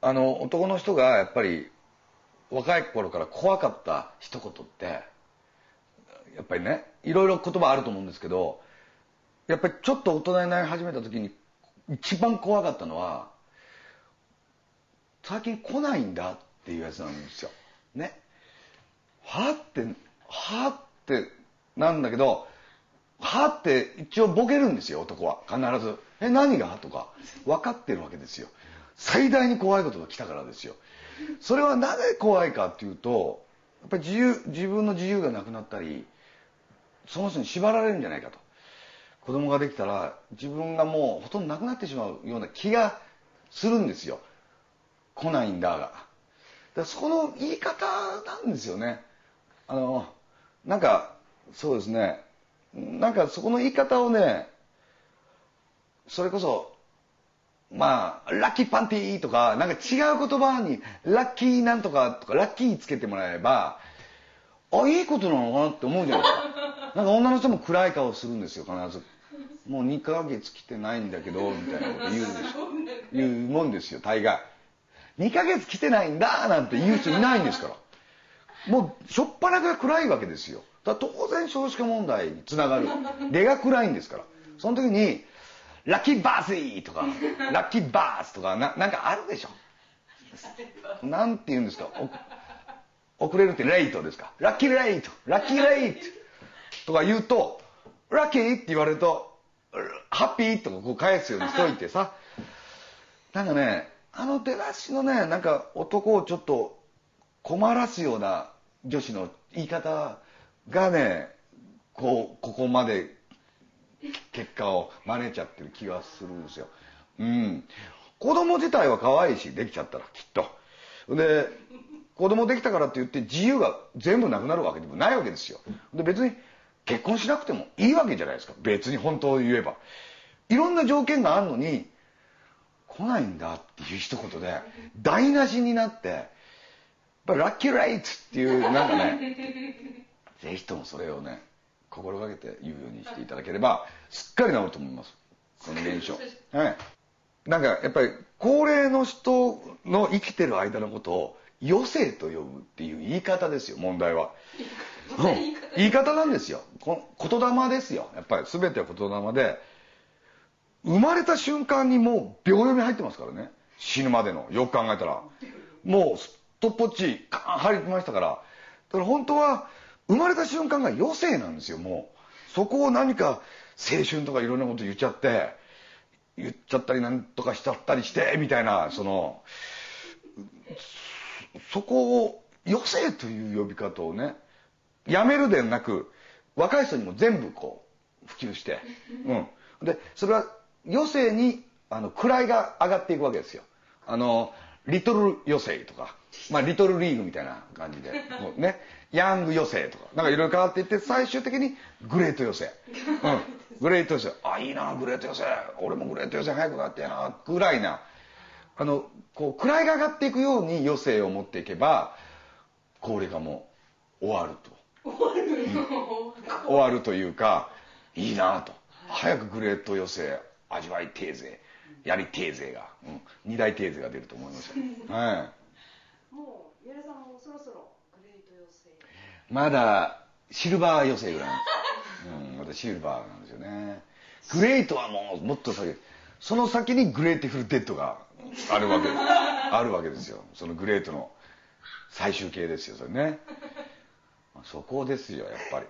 あの男の人がやっぱり若い頃から怖かった一言ってやっぱりねいろいろ言葉あると思うんですけどやっぱりちょっと大人になり始めた時に一番怖かったのは最近来ないんだっていうやつなんですよ。ね。はって、はってなんだけど、はあって一応ボケるんですよ、男は。必ず。え、何が？とか。分かってるわけですよ。最大に怖いことが来たからですよ。それはなぜ怖いかっていうと、やっぱり自由、自分の自由がなくなったり、その人に縛られるんじゃないかと。子供ができたら自分がもうほとんどなくなってしまうような気がするんですよ。来ないんだが。だからその言い方なんですよね。あの、なんか、そうですね。なんかそこの言い方をね、それこそ、まあ、ラッキーパンティーとか、なんか違う言葉に、ラッキーなんとかとか、ラッキーつけてもらえば、あ、いいことなのかなって思うじゃないですか。なんか女の人も暗い顔するんですよ、必ず。もう2ヶ月来てないんだけど、みたいなこと言うでしょ。言うもんですよ、大概。2ヶ月来てないんだなんて言う人いないんですから。もう、しょっぱなから暗いわけですよ。だ当然少子化問題につながる。出が暗いんですから。その時に、ラッキーバースとか、ラッキーバースとか、ななんかあるでしょ？なんて言うんですか？遅れるってレイトですか？ラッキーレイト、ラッキーレイトとか言うと、ラッキーって言われると、ハッピーとかこう返すようにしといてさ。なんかね、あの出だしのね、なんか男をちょっと困らすような女子の言い方がね、こう、ここまで結果を招いちゃってる気がするんですよ。うん。子供自体は可愛いし、できちゃったら、きっと。で、子供できたからって言って自由が全部なくなるわけでもないわけですよ。で、別に結婚しなくてもいいわけじゃないですか。別に本当を言えば。いろんな条件があるのに、来ないんだっていう一言で、台無しになって、やっぱりラッキーライトっていう、なんかね、ぜひともそれをね、心がけて言うようにしていただければ、すっかり治ると思います。この現象。はい。なんか、やっぱり、高齢の人の生きてる間のことを、余生と呼ぶっていう言い方ですよ、問題は。うん、言い方なんですよ。こ言霊ですよ。やっぱり全ては言霊で、生まれた瞬間にもう秒読み入ってますからね。死ぬまでの。よく考えたら。もう、すっとぽっち、カーン入りましたから。だから本当は、生まれた瞬間が余生なんですよ、もう。そこを何か青春とかいろんなこと言っちゃって、言っちゃったりなんとかしちゃったりして、みたいな、その、そこを余生という呼び方をね、やめるでなく、若い人にも全部こう、普及して、うん。で、それは余生に、あの、位が上がっていくわけですよ。あの、リトル余生とか、まあ、リトルリーグみたいな感じで、もうね、ヤング余生とか、なんかいろいろ変わっていって、最終的にグレート余生。うん。グレート余生。あ、いいな、グレート余生。俺もグレート余生早くなってやな、ぐらいな。あの、こう、位が上がっていくように余生を持っていけば、高齢化も終わると。終わる、うん、終わるというか、いいなと。早くグレート余生味わいテーゼ、やりテーゼが、うん、二大テーゼが出ると思いますよ。はい。もう、矢さんもそろそろグレート余生。まだ、シルバー余生ぐらい。うん、まだシルバーなんですよね。グレートはもう、もっと先、その先に Grateful Dead があるわけです。あるわけですよ。そのグレートの最終形ですよ、それね。そこですよ、やっぱり。